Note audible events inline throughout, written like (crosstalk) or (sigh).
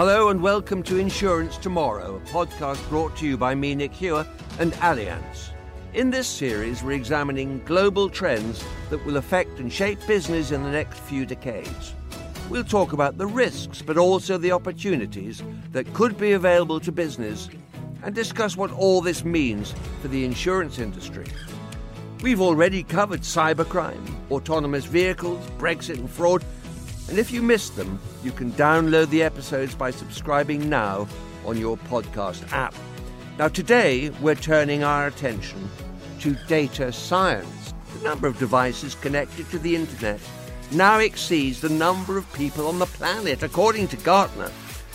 Hello and welcome to Insurance Tomorrow, a podcast brought to you by me, Nick Hewer, and Allianz. In this series, we're examining global trends that will affect and shape business in the next few decades. We'll talk about the risks, but also the opportunities that could be available to business and discuss what all this means for the insurance industry. We've already covered cybercrime, autonomous vehicles, Brexit, and fraud. And if you missed them, you can download the episodes by subscribing now on your podcast app. Now, today we're turning our attention to data science. The number of devices connected to the internet now exceeds the number of people on the planet. According to Gartner,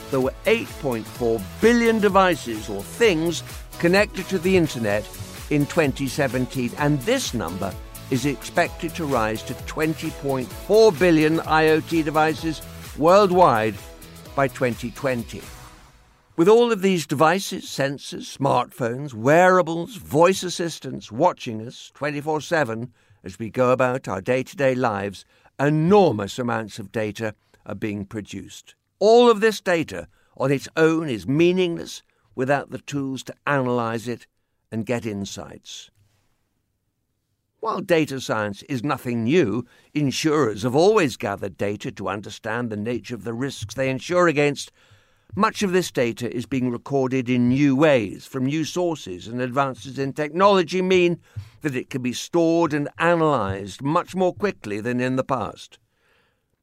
there were 8.4 billion devices or things connected to the internet in 2017, and this number is expected to rise to 20.4 billion IoT devices worldwide by 2020. With all of these devices, sensors, smartphones, wearables, voice assistants watching us 24 7 as we go about our day to day lives, enormous amounts of data are being produced. All of this data on its own is meaningless without the tools to analyze it and get insights. While data science is nothing new, insurers have always gathered data to understand the nature of the risks they insure against. Much of this data is being recorded in new ways from new sources, and advances in technology mean that it can be stored and analysed much more quickly than in the past.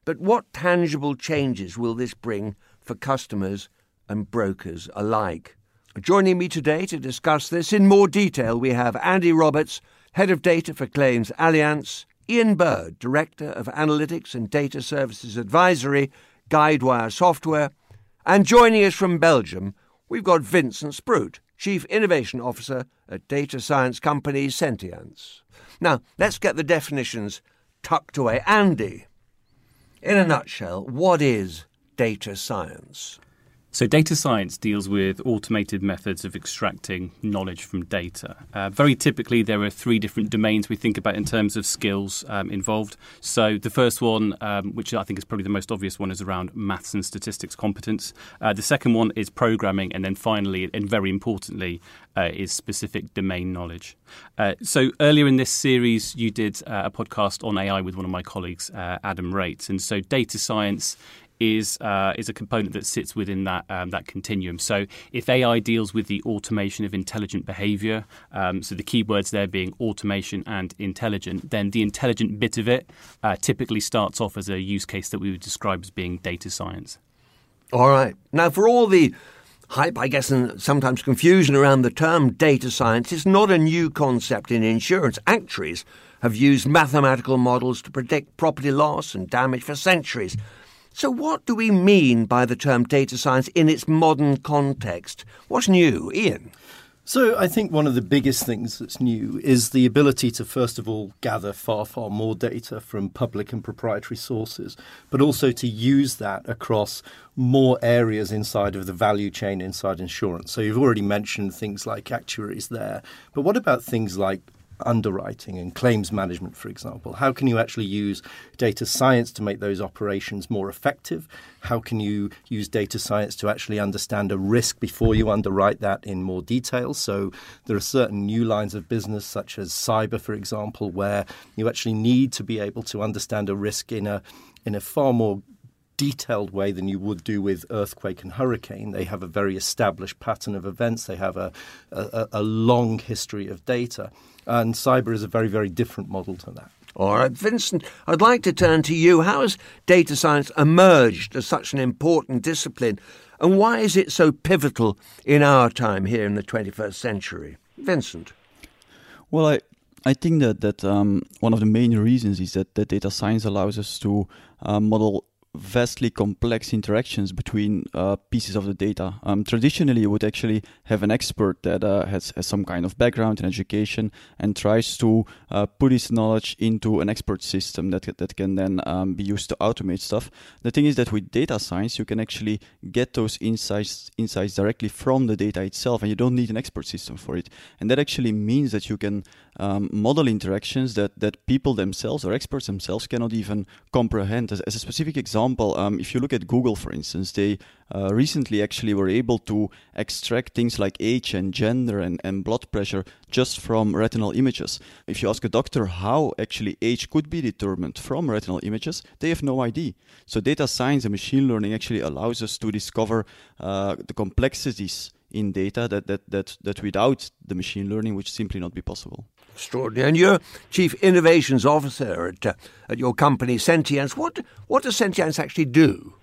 But what tangible changes will this bring for customers and brokers alike? Joining me today to discuss this in more detail, we have Andy Roberts, Head of Data for Claims Allianz, Ian Bird, Director of Analytics and Data Services Advisory, Guidewire Software, and joining us from Belgium, we've got Vincent Spruyt, Chief Innovation Officer at data science company Sentiance. Now, let's get the definitions tucked away. Andy, in a nutshell, what is data science? So, data science deals with automated methods of extracting knowledge from data. Uh, very typically, there are three different domains we think about in terms of skills um, involved. So, the first one, um, which I think is probably the most obvious one, is around maths and statistics competence. Uh, the second one is programming. And then finally, and very importantly, uh, is specific domain knowledge. Uh, so, earlier in this series, you did uh, a podcast on AI with one of my colleagues, uh, Adam Rates. And so, data science is uh, is a component that sits within that um, that continuum. So if AI deals with the automation of intelligent behavior, um, so the keywords there being automation and intelligent, then the intelligent bit of it uh, typically starts off as a use case that we would describe as being data science. All right. Now, for all the hype, I guess, and sometimes confusion around the term data science, it's not a new concept in insurance. Actuaries have used mathematical models to predict property loss and damage for centuries. So, what do we mean by the term data science in its modern context? What's new, Ian? So, I think one of the biggest things that's new is the ability to, first of all, gather far, far more data from public and proprietary sources, but also to use that across more areas inside of the value chain inside insurance. So, you've already mentioned things like actuaries there, but what about things like underwriting and claims management, for example? How can you actually use data science to make those operations more effective? How can you use data science to actually understand a risk before you underwrite that in more detail? So there are certain new lines of business, such as cyber, for example, where you actually need to be able to understand a risk in a in a far more detailed way than you would do with earthquake and hurricane. They have a very established pattern of events. They have a, a, a long history of data. And cyber is a very, very different model to that. All right, Vincent, I'd like to turn to you. How has data science emerged as such an important discipline, and why is it so pivotal in our time here in the 21st century? Vincent. Well, I, I think that, that um, one of the main reasons is that, that data science allows us to uh, model vastly complex interactions between uh, pieces of the data. Um, traditionally, you would actually have an expert that uh, has, has some kind of background and education and tries to uh, put his knowledge into an expert system that, that can then um, be used to automate stuff. The thing is that with data science, you can actually get those insights, insights directly from the data itself, and you don't need an expert system for it. And that actually means that you can um, model interactions that, that people themselves or experts themselves cannot even comprehend. As, as a specific example, example, um, if you look at Google, for instance, they uh, recently actually were able to extract things like age and gender and, and blood pressure just from retinal images. If you ask a doctor how actually age could be determined from retinal images, they have no idea. So, data science and machine learning actually allows us to discover uh, the complexities in data that, that, that, that without the machine learning would simply not be possible. Extraordinary. And you're Chief Innovations Officer at, uh, at your company, Sentiance. What, what does Sentiance actually do?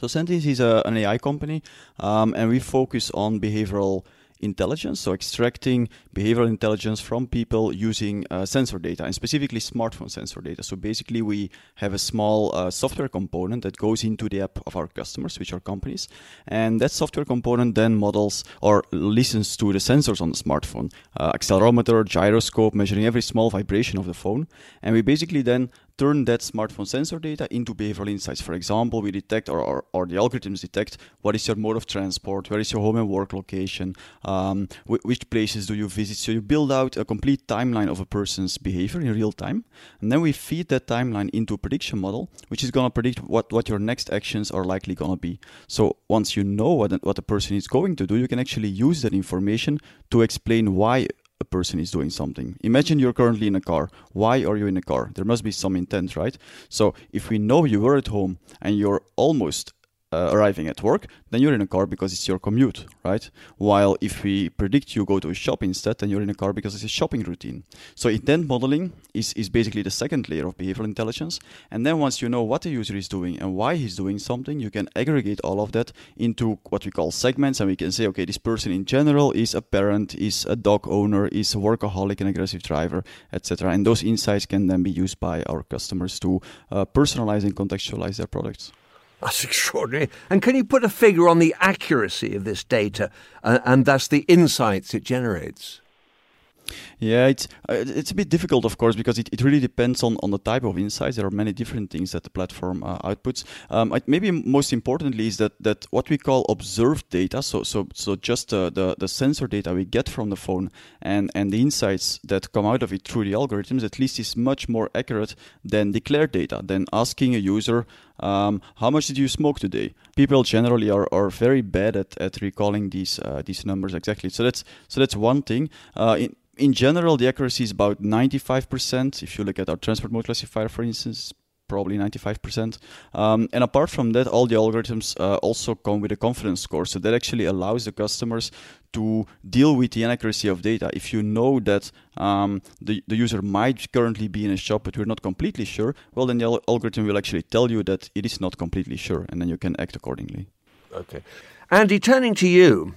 So Sentiance is a, an AI company, um, and we focus on behavioral intelligence, so extracting behavioral intelligence from people using uh, sensor data and specifically smartphone sensor data. So basically, we have a small uh, software component that goes into the app of our customers, which are companies, and that software component then models or listens to the sensors on the smartphone, uh, accelerometer, gyroscope, measuring every small vibration of the phone, and we basically then turn that smartphone sensor data into behavioral insights. For example, we detect or, or, or, the algorithms detect what is your mode of transport, where is your home and work location, um, wh- which places do you visit. So you build out a complete timeline of a person's behavior in real time. And then we feed that timeline into a prediction model, which is going to predict what, what your next actions are likely going to be. So once you know what, what a person is going to do, you can actually use that information to explain why a person is doing something. Imagine you're currently in a car. Why are you in a car? There must be some intent, right? So if we know you were at home and you're almost uh, arriving at work, then you're in a car because it's your commute, right? While if we predict you go to a shop instead, then you're in a car because it's a shopping routine. So intent modeling is, is basically the second layer of behavioral intelligence. And then once you know what the user is doing and why he's doing something, you can aggregate all of that into what we call segments. And we can say, okay, this person in general is a parent, is a dog owner, is a workaholic, an aggressive driver, etc. And those insights can then be used by our customers to uh, personalize and contextualize their products. That's (laughs) extraordinary. And can you put a figure on the accuracy of this data uh, and thus the insights it generates? Yeah, it's uh, it's a bit difficult, of course, because it, it really depends on, on the type of insights. There are many different things that the platform uh, outputs. Um, maybe most importantly is that, that what we call observed data, so so so just uh, the the sensor data we get from the phone and and the insights that come out of it through the algorithms, at least is much more accurate than declared data. Than asking a user, um, how much did you smoke today? People generally are, are very bad at, at recalling these uh, these numbers exactly. So that's so that's one thing. Uh, in, in general, the accuracy is about 95%. If you look at our transport mode classifier, for instance, probably 95%. Um, and apart from that, all the algorithms uh, also come with a confidence score. So that actually allows the customers to deal with the inaccuracy of data. If you know that um, the, the user might currently be in a shop, but we're not completely sure, well, then the al- algorithm will actually tell you that it is not completely sure, and then you can act accordingly. Okay. Andy, turning to you.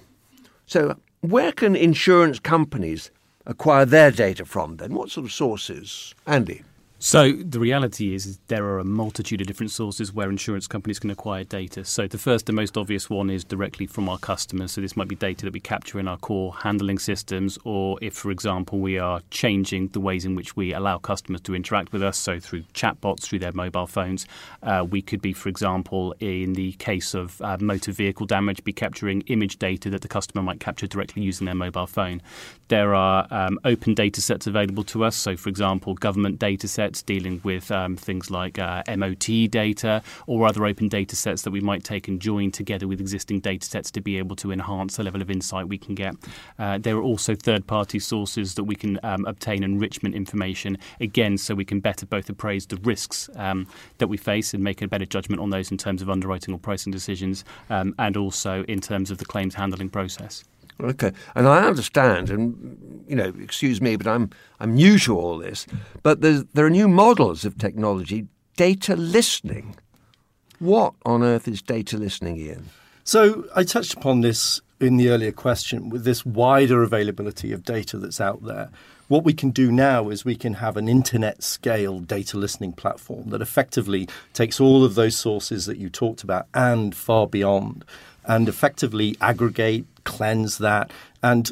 So, where can insurance companies acquire their data from then? What sort of sources? Andy? So the reality is, is, there are a multitude of different sources where insurance companies can acquire data. So the first and most obvious one is directly from our customers. So this might be data that we capture in our core handling systems, or if, for example, we are changing the ways in which we allow customers to interact with us, so through chatbots, through their mobile phones, uh, we could be, for example, in the case of uh, motor vehicle damage, be capturing image data that the customer might capture directly using their mobile phone. There are um, open data sets available to us. So, for example, government data sets sets dealing with um, things like uh, MOT data or other open data sets that we might take and join together with existing data sets to be able to enhance the level of insight we can get. Uh, there are also third party sources that we can um, obtain enrichment information, again, so we can better both appraise the risks um, that we face and make a better judgment on those in terms of underwriting or pricing decisions, um, and also in terms of the claims handling process. Okay, and I understand, and you know, excuse me, but I'm I'm new to all this. But there are new models of technology, data listening. What on earth is data listening, Ian? So I touched upon this in the earlier question with this wider availability of data that's out there. What we can do now is we can have an internet scale data listening platform that effectively takes all of those sources that you talked about and far beyond and effectively aggregate, cleanse that, and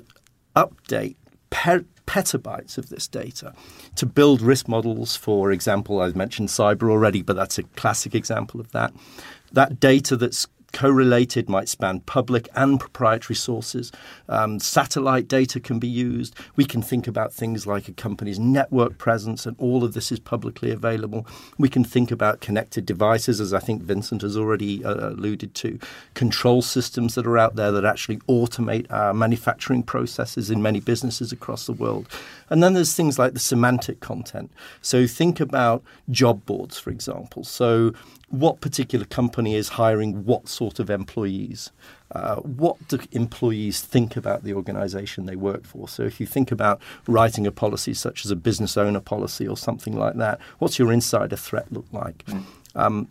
update per- petabytes of this data to build risk models. For example, I've mentioned cyber already, but that's a classic example of that. That data that's correlated, might span public and proprietary sources. Um, satellite data can be used. We can think about things like a company's network presence, and all of this is publicly available. We can think about connected devices, as I think Vincent has already uh, alluded to, control systems that are out there that actually automate our manufacturing processes in many businesses across the world. And then there's things like the semantic content. So think about job boards, for example. So what particular company is hiring what sort of employees? Uh, what do employees think about the organization they work for? So, if you think about writing a policy such as a business owner policy or something like that, what's your insider threat look like? Mm. Um,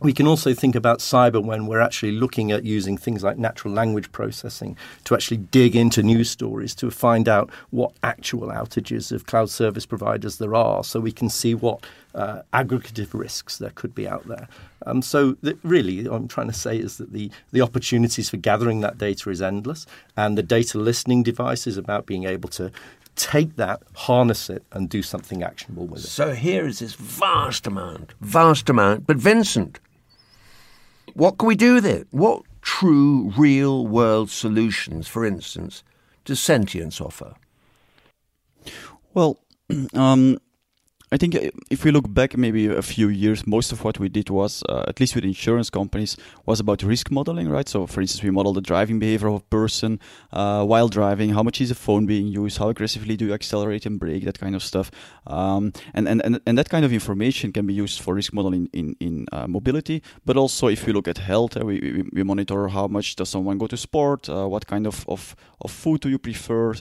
we can also think about cyber when we're actually looking at using things like natural language processing to actually dig into news stories to find out what actual outages of cloud service providers there are so we can see what uh, aggregative risks there could be out there. Um, so, really, what I'm trying to say is that the, the opportunities for gathering that data is endless, and the data listening device is about being able to take that, harness it, and do something actionable with it. So here is this vast amount, vast amount. But Vincent, what can we do with it? What true, real world solutions, for instance, does Sentiance offer? Well, (clears throat) um, I think uh, if we look back maybe a few years, most of what we did was, uh, at least with insurance companies, was about risk modeling, right? So, for instance, we model the driving behavior of a person uh, while driving, how much is a phone being used, how aggressively do you accelerate and brake, that kind of stuff. Um, and, and, and, and that kind of information can be used for risk modeling in, in uh, mobility, but also if we look at health, uh, we, we, we, monitor how much does someone go to sport, uh, what kind of, of, of food do you prefer,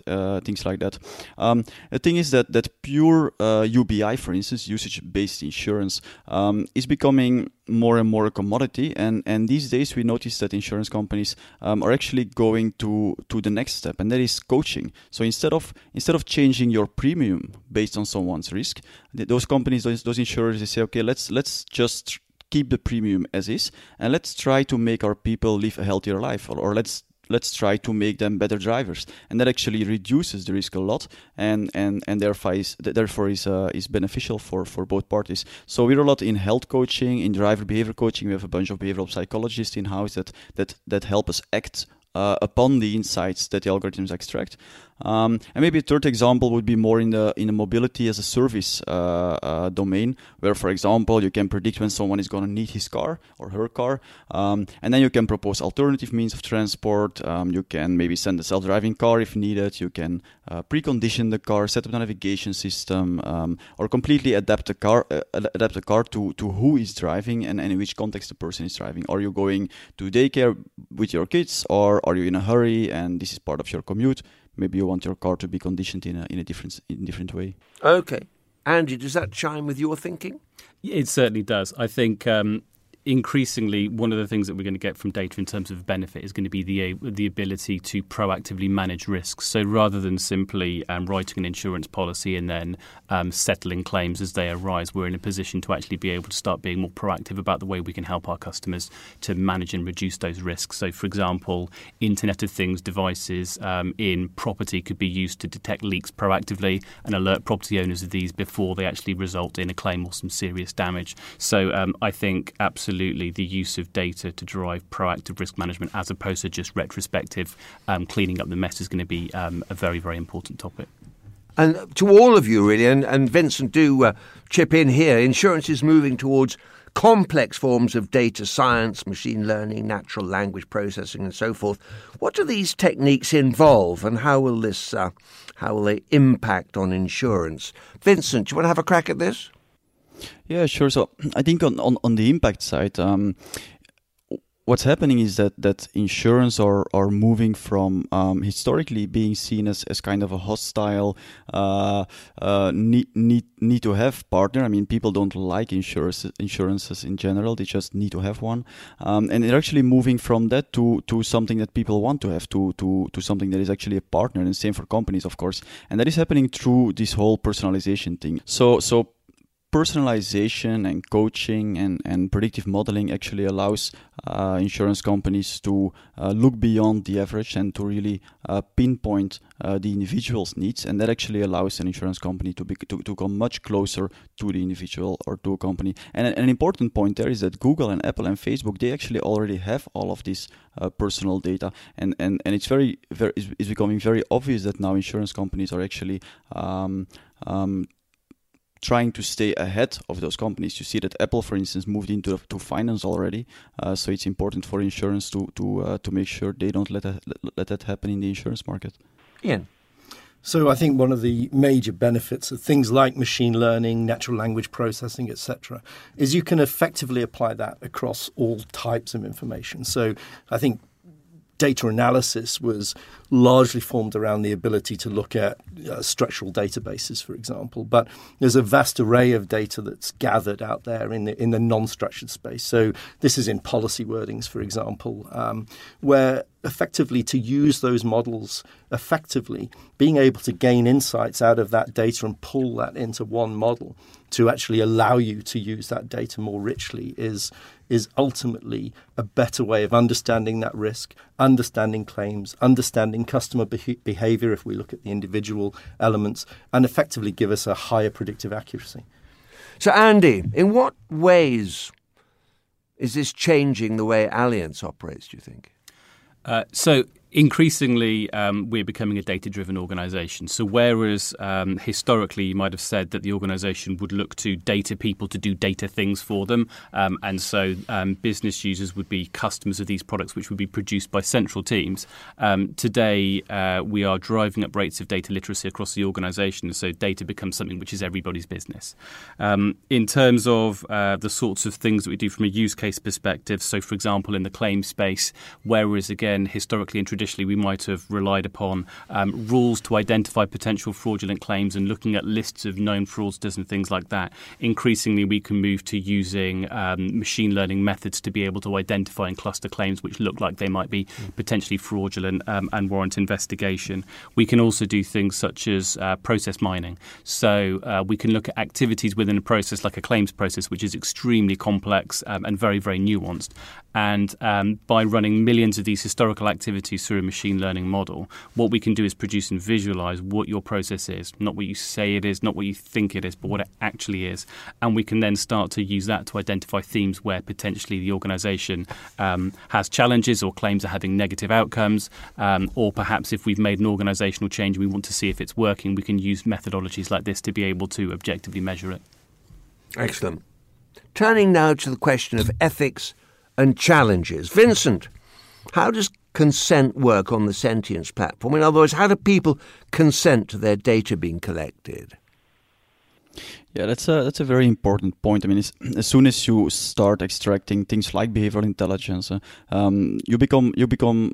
things like that. Um, the thing is that, that pure UBI for instance, usage-based insurance um, is becoming more and more a commodity. And, and these days we notice that insurance companies um, are actually going to, to the next step, and that is coaching. So instead of instead of changing your premium based on someone's risk, those companies, those, those insurers, they say, okay, let's let's just keep the premium as is, and let's try to make our people live a healthier life, or, or let's let's try to make them better drivers. And that actually reduces the risk a lot and and and therefore is therefore is uh, is beneficial for for both parties. So we're a lot in health coaching in driver behavior coaching. We have a bunch of behavioral psychologists in house that that that help us act uh, upon the insights that the algorithms extract um, and maybe a third example would be more in the in the mobility as a service uh, uh, domain, where, for example, you can predict when someone is going to need his car or her car, um, and then you can propose alternative means of transport. Um, you can maybe send a self-driving car if needed. You can uh, precondition the car, set up the navigation system, um, or completely adapt the car uh, adapt the car to to who is driving and, and in which context the person is driving. Are you going to daycare with your kids, or are you in a hurry and this is part of your commute? Maybe you want your car to be conditioned in a in a different in different way. Okay, Andy, does that chime with your thinking? It certainly does. I think um, increasingly, one of the things that we're going to get from data in terms of benefit is going to be the the ability to proactively manage risks. So rather than simply um, writing an insurance policy and then um, settling claims as they arise, we're in a position to actually be able to start being more proactive about the way we can help our customers to manage and reduce those risks. So, for example, Internet of Things devices um, in property could be used to detect leaks proactively and alert property owners of these before they actually result in a claim or some serious damage. So, um, I think absolutely absolutely the use of data to drive proactive risk management as opposed to just retrospective um, cleaning up the mess is going to be um, a very, very important topic. And to all of you, really, and, and Vincent, do uh, chip in here. Insurance is moving towards complex forms of data science, machine learning, natural language processing, and so forth. What do these techniques involve, and how will this uh, how will they impact on insurance? Vincent, do you want to have a crack at this? Yeah, sure. So I think on, on, on the impact side, um, what's happening is that that insurance are are moving from um, historically being seen as, as kind of a hostile uh, uh, need, need need to have partner. I mean, people don't like insurance insurances in general; they just need to have one, um, and they're actually moving from that to to something that people want to have to to to something that is actually a partner. And same for companies, of course, and that is happening through this whole personalization thing. So so personalization and coaching and, and predictive modeling actually allows uh, insurance companies to uh, look beyond the average and to really uh, pinpoint uh, the individual's needs. And that actually allows an insurance company to, be, to, to come much closer to the individual or to a company. And an, an important point there is that Google and Apple and Facebook, they actually already have all of this uh, personal data. And, and, and it's very, very it's, becoming very obvious that now insurance companies are actually um, um, trying to stay ahead of those companies. You see that Apple, for instance, moved into to finance already, uh, so it's important for insurance to to uh, to make sure they don't let that, let that happen in the insurance market. Ian. So I think one of the major benefits of things like machine learning, natural language processing, etc., is you can effectively apply that across all types of information. So I think data analysis was largely formed around the ability to look at uh, structural databases, for example. But there's a vast array of data that's gathered out there in the in the non-structured space. So this is in policy wordings, for example, um, where effectively to use those models effectively, being able to gain insights out of that data and pull that into one model to actually allow you to use that data more richly is is ultimately a better way of understanding that risk, understanding claims, understanding customer behavior if we look at the individual elements, and effectively give us a higher predictive accuracy. So, Andy, in what ways is this changing the way Allianz operates, do you think? Uh, so, increasingly um, we're becoming a data driven organization. So, whereas um, historically you might have said that the organization would look to data people to do data things for them, um, and so um, business users would be customers of these products, which would be produced by central teams, um, today uh, we are driving up rates of data literacy across the organization. So, data becomes something which is everybody's business. Um, in terms of uh, the sorts of things that we do from a use case perspective, so for example, in the claim space, whereas again, historically introduced traditionally we might have relied upon um, rules to identify potential fraudulent claims and looking at lists of known fraudsters and things like that. Increasingly, we can move to using um, machine learning methods to be able to identify and cluster claims which look like they might be mm. potentially fraudulent um, and warrant investigation. We can also do things such as uh, process mining. So uh, we can look at activities within a process like a claims process, which is extremely complex um, and very, very nuanced. And um, by running millions of these historical activities through a machine learning model, what we can do is produce and visualize what your process is, not what you say it is, not what you think it is, but what it actually is. And we can then start to use that to identify themes where potentially the organization um, has challenges or claims are having negative outcomes, um, or perhaps if we've made an organizational change and we want to see if it's working, we can use methodologies like this to be able to objectively measure it. Excellent. Turning now to the question of ethics and challenges. Vincent, how does consent work on the Sentiance platform? In other words, how do people consent to their data being collected? Yeah, that's a that's a very important point. I mean, as (clears throat) soon as you start extracting things like behavioral intelligence, uh, um, you become you become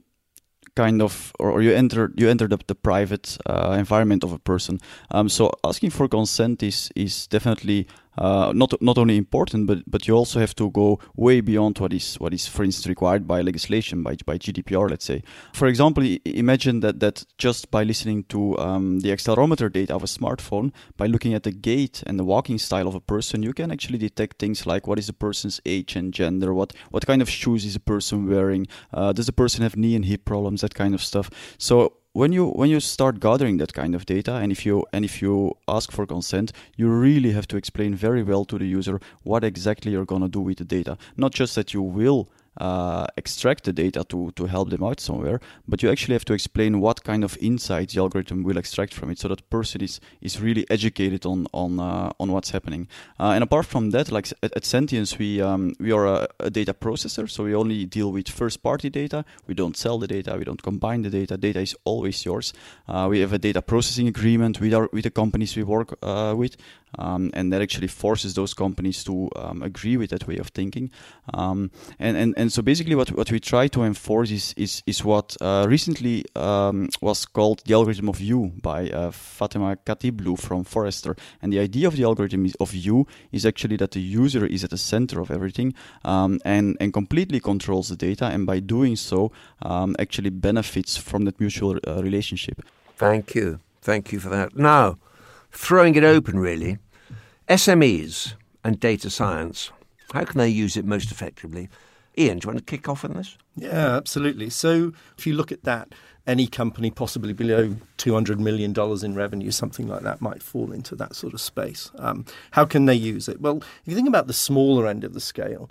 kind of or, you enter you enter the, the private uh, environment of a person um, so asking for consent is is definitely uh, not not only important, but but you also have to go way beyond what is what is, for instance, required by legislation, by by GDPR, let's say. For example, imagine that that just by listening to um, the accelerometer data of a smartphone, by looking at the gait and the walking style of a person, you can actually detect things like what is the person's age and gender, what what kind of shoes is a person wearing, uh, does the person have knee and hip problems, that kind of stuff. So when you when you start gathering that kind of data and if you and if you ask for consent you really have to explain very well to the user what exactly you're going to do with the data. Not just that you will uh, extract the data to, to help them out somewhere, but you actually have to explain what kind of insights the algorithm will extract from it, so that person is, is really educated on on uh, on what's happening. Uh, and apart from that, like at, at Sentiance, we um, we are a, a, data processor, so we only deal with first-party data. We don't sell the data, we don't combine the data. Data is always yours. Uh, we have a data processing agreement with our with the companies we work uh, with, um, and that actually forces those companies to um, agree with that way of thinking. Um, and, and and so basically, what, what we try to enforce is is, is what uh, recently um, was called the algorithm of you by uh, Fatemeh Khatibloo from Forrester. And the idea of the algorithm of you is actually that the user is at the center of everything um, and and completely controls the data, and by doing so, um, actually benefits from that mutual uh, relationship. Thank you, thank you for that. Now throwing it open, really. SMEs and data science. How can they use it most effectively? Ian, do you want to kick off on this? Yeah, absolutely. So if you look at that, any company possibly below $200 million in revenue, something like that, might fall into that sort of space. Um, how can they use it? Well, if you think about the smaller end of the scale,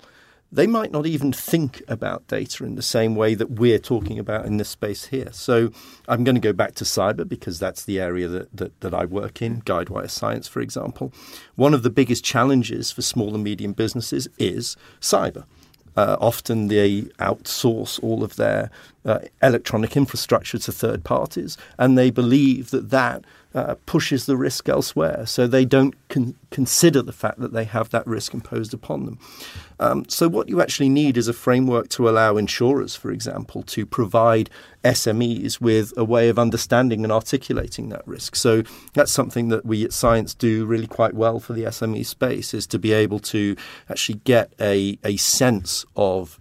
they might not even think about data in the same way that we're talking about in this space here. So I'm going to go back to cyber because that's the area that, that, that I work in, Guidewire Cyence, for example. One of the biggest challenges for small and medium businesses is cyber. Uh, often they outsource all of their uh, electronic infrastructure to third parties, and they believe that that uh, pushes the risk elsewhere. So they don't con- consider the fact that they have that risk imposed upon them. Um, so, what you actually need is a framework to allow insurers, for example, to provide SMEs with a way of understanding and articulating that risk. So, that's something that we at Cyence do really quite well for the SME space, is to be able to actually get a, a sense of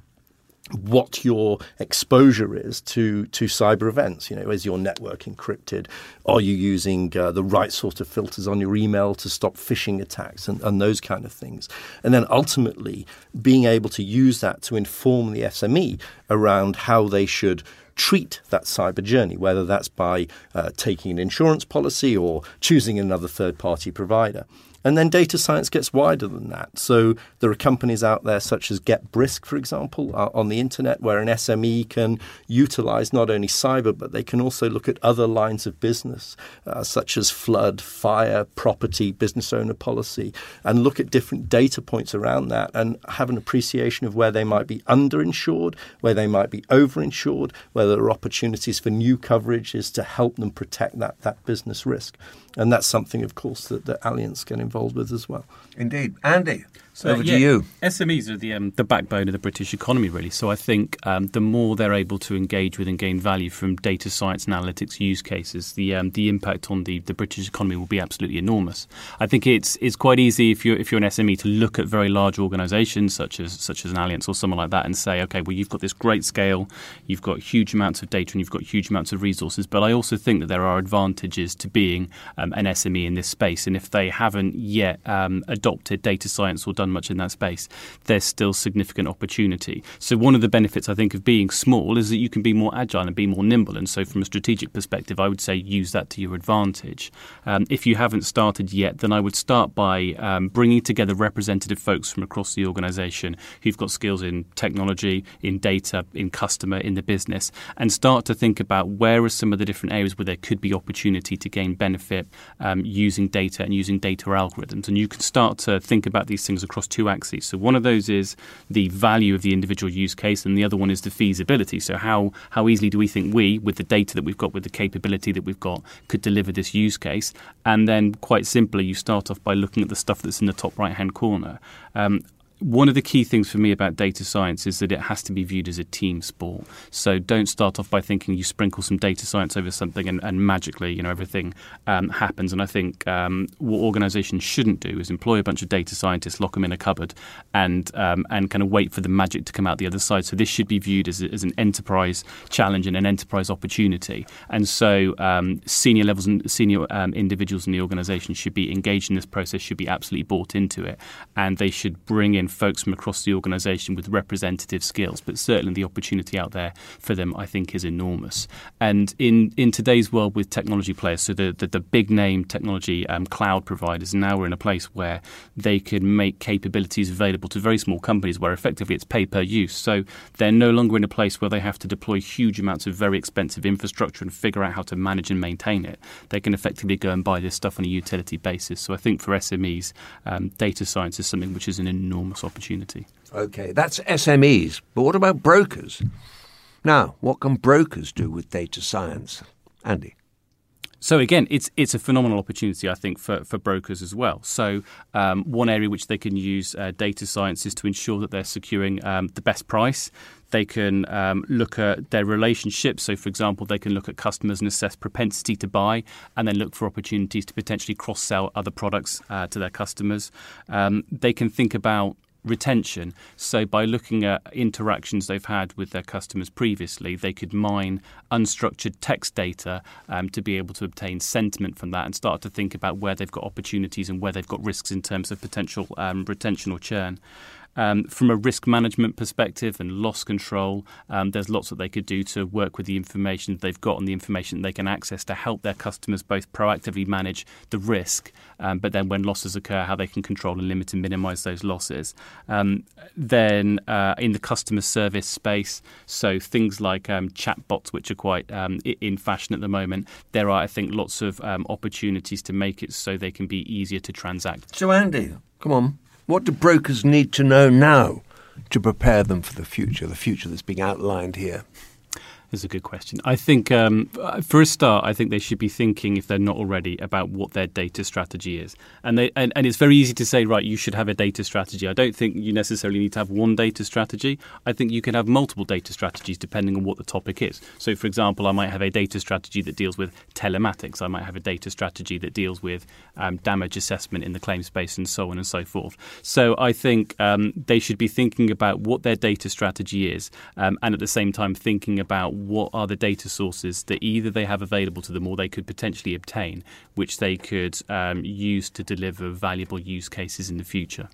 what your exposure is to to cyber events. You know, is your network encrypted? Are you using uh, the right sort of filters on your email to stop phishing attacks and, and those kind of things? And then ultimately being able to use that to inform the SME around how they should treat that cyber journey, whether that's by uh, taking an insurance policy or choosing another third party provider. And then data science gets wider than that. So there are companies out there such as GetBrisk, for example, uh, on the internet, where an SME can utilize not only cyber, but they can also look at other lines of business, uh, such as flood, fire, property, business owner policy, and look at different data points around that and have an appreciation of where they might be underinsured, where they might be overinsured, where there are opportunities for new coverages to help them protect that, that business risk. And that's something, of course, that, that Allianz get involved with as well. Indeed. Andy, so, over yeah, to you. SMEs are the um, the backbone of the British economy, really. So I think um, the more they're able to engage with and gain value from data science and analytics use cases, the um, the impact on the, the British economy will be absolutely enormous. I think it's it's quite easy if you're if you're an SME to look at very large organisations such as such as an Allianz or someone like that and say, okay, well you've got this great scale, you've got huge amounts of data, and you've got huge amounts of resources. But I also think that there are advantages to being um, an SME in this space, and if they haven't yet um, adopted data science or done much in that space, there's still significant opportunity. So one of the benefits I think of being small is that you can be more agile and be more nimble. And so from a strategic perspective, I would say use that to your advantage. Um, if you haven't started yet, then I would start by um, bringing together representative folks from across the organisation who've got skills in technology, in data, in customer, in the business, and start to think about where are some of the different areas where there could be opportunity to gain benefit um, using data and using data algorithms. And you can start to think about these things across two axes. So one of those is the value of the individual use case, and the other one is the feasibility. So how how easily do we think we, with the data that we've got, with the capability that we've got, could deliver this use case? And then quite simply, you start off by looking at the stuff that's in the top right hand corner. Um, one of the key things for me about data science is that it has to be viewed as a team sport. So don't start off by thinking you sprinkle some data science over something and, and magically, you know, everything um, happens. And I think um, what organisations shouldn't do is employ a bunch of data scientists, lock them in a cupboard, and um, and kind of wait for the magic to come out the other side. So this should be viewed as, a, as an enterprise challenge and an enterprise opportunity. And so um, senior levels and senior um, individuals in the organisation should be engaged in this process, should be absolutely bought into it, and they should bring in folks from across the organisation with representative skills, but certainly the opportunity out there for them, I think, is enormous. And in, in today's world with technology players, so the, the, the big name technology um, cloud providers, now we're in a place where they can make capabilities available to very small companies where effectively it's pay per use. So they're no longer in a place where they have to deploy huge amounts of very expensive infrastructure and figure out how to manage and maintain it. They can effectively go and buy this stuff on a utility basis. So I think for SMEs, um, data science is something which is an enormous opportunity. Okay, that's SMEs. But what about brokers? Now, what can brokers do with data science? Andy. So again, it's it's a phenomenal opportunity, I think, for, for brokers as well. So um, one area which they can use uh, data science is to ensure that they're securing um, the best price. They can um, look at their relationships. So, for example, they can look at customers and assess propensity to buy, and then look for opportunities to potentially cross sell other products uh, to their customers. Um, they can think about retention. So, by looking at interactions they've had with their customers previously, they could mine unstructured text data um, to be able to obtain sentiment from that and start to think about where they've got opportunities and where they've got risks in terms of potential um, retention or churn. Um, from a risk management perspective and loss control, um, there's lots that they could do to work with the information they've got and the information they can access to help their customers both proactively manage the risk, um, but then when losses occur, how they can control and limit and minimize those losses. Um, then uh, in the customer service space, so things like um, chatbots, which are quite um, in fashion at the moment, there are, I think, lots of opportunities to make it so they can be easier to transact. So, Andy, come on. What do brokers need to know now to prepare them for the future, the future that's being outlined here? Is a good question. I think, um, for a start, I think they should be thinking, if they're not already, about what their data strategy is. And, they, and, and it's very easy to say, right, you should have a data strategy. I don't think you necessarily need to have one data strategy. I think you can have multiple data strategies depending on what the topic is. So, for example, I might have a data strategy that deals with telematics. I might have a data strategy that deals with um, damage assessment in the claim space and so on and so forth. So, I think um, they should be thinking about what their data strategy is um, and at the same time thinking about what are the data sources that either they have available to them or they could potentially obtain, which they could um, use to deliver valuable use cases in the future.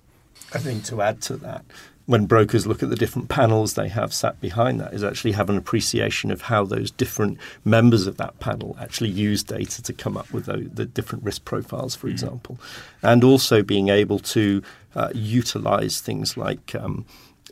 I think to add to that, when brokers look at the different panels they have sat behind that, is actually have an appreciation of how those different members of that panel actually use data to come up with the, the different risk profiles, for mm. example, and also being able to uh, utilize things like um,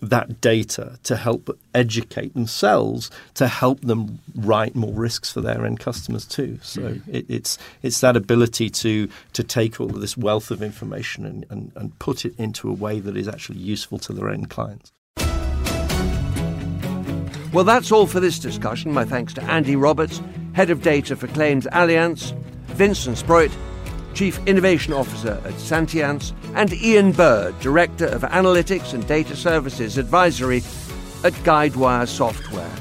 that data to help educate themselves to help them write more risks for their end customers too. So mm-hmm. it, it's it's that ability to to take all of this wealth of information and, and, and put it into a way that is actually useful to their end clients. Well, that's all for this discussion. My thanks to Andy Roberts, Head of Data for Claims Allianz, Vincent Spruyt, Chief Innovation Officer at Sentiance, and Ian Bird, Director of Analytics and Data Services Advisory at Guidewire Software.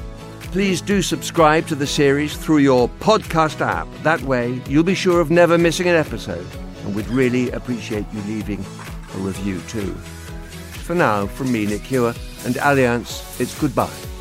Please do subscribe to the series through your podcast app. That way, you'll be sure of never missing an episode, and we'd really appreciate you leaving a review too. For now, from me, Nick Hewer, and Allianz, it's goodbye.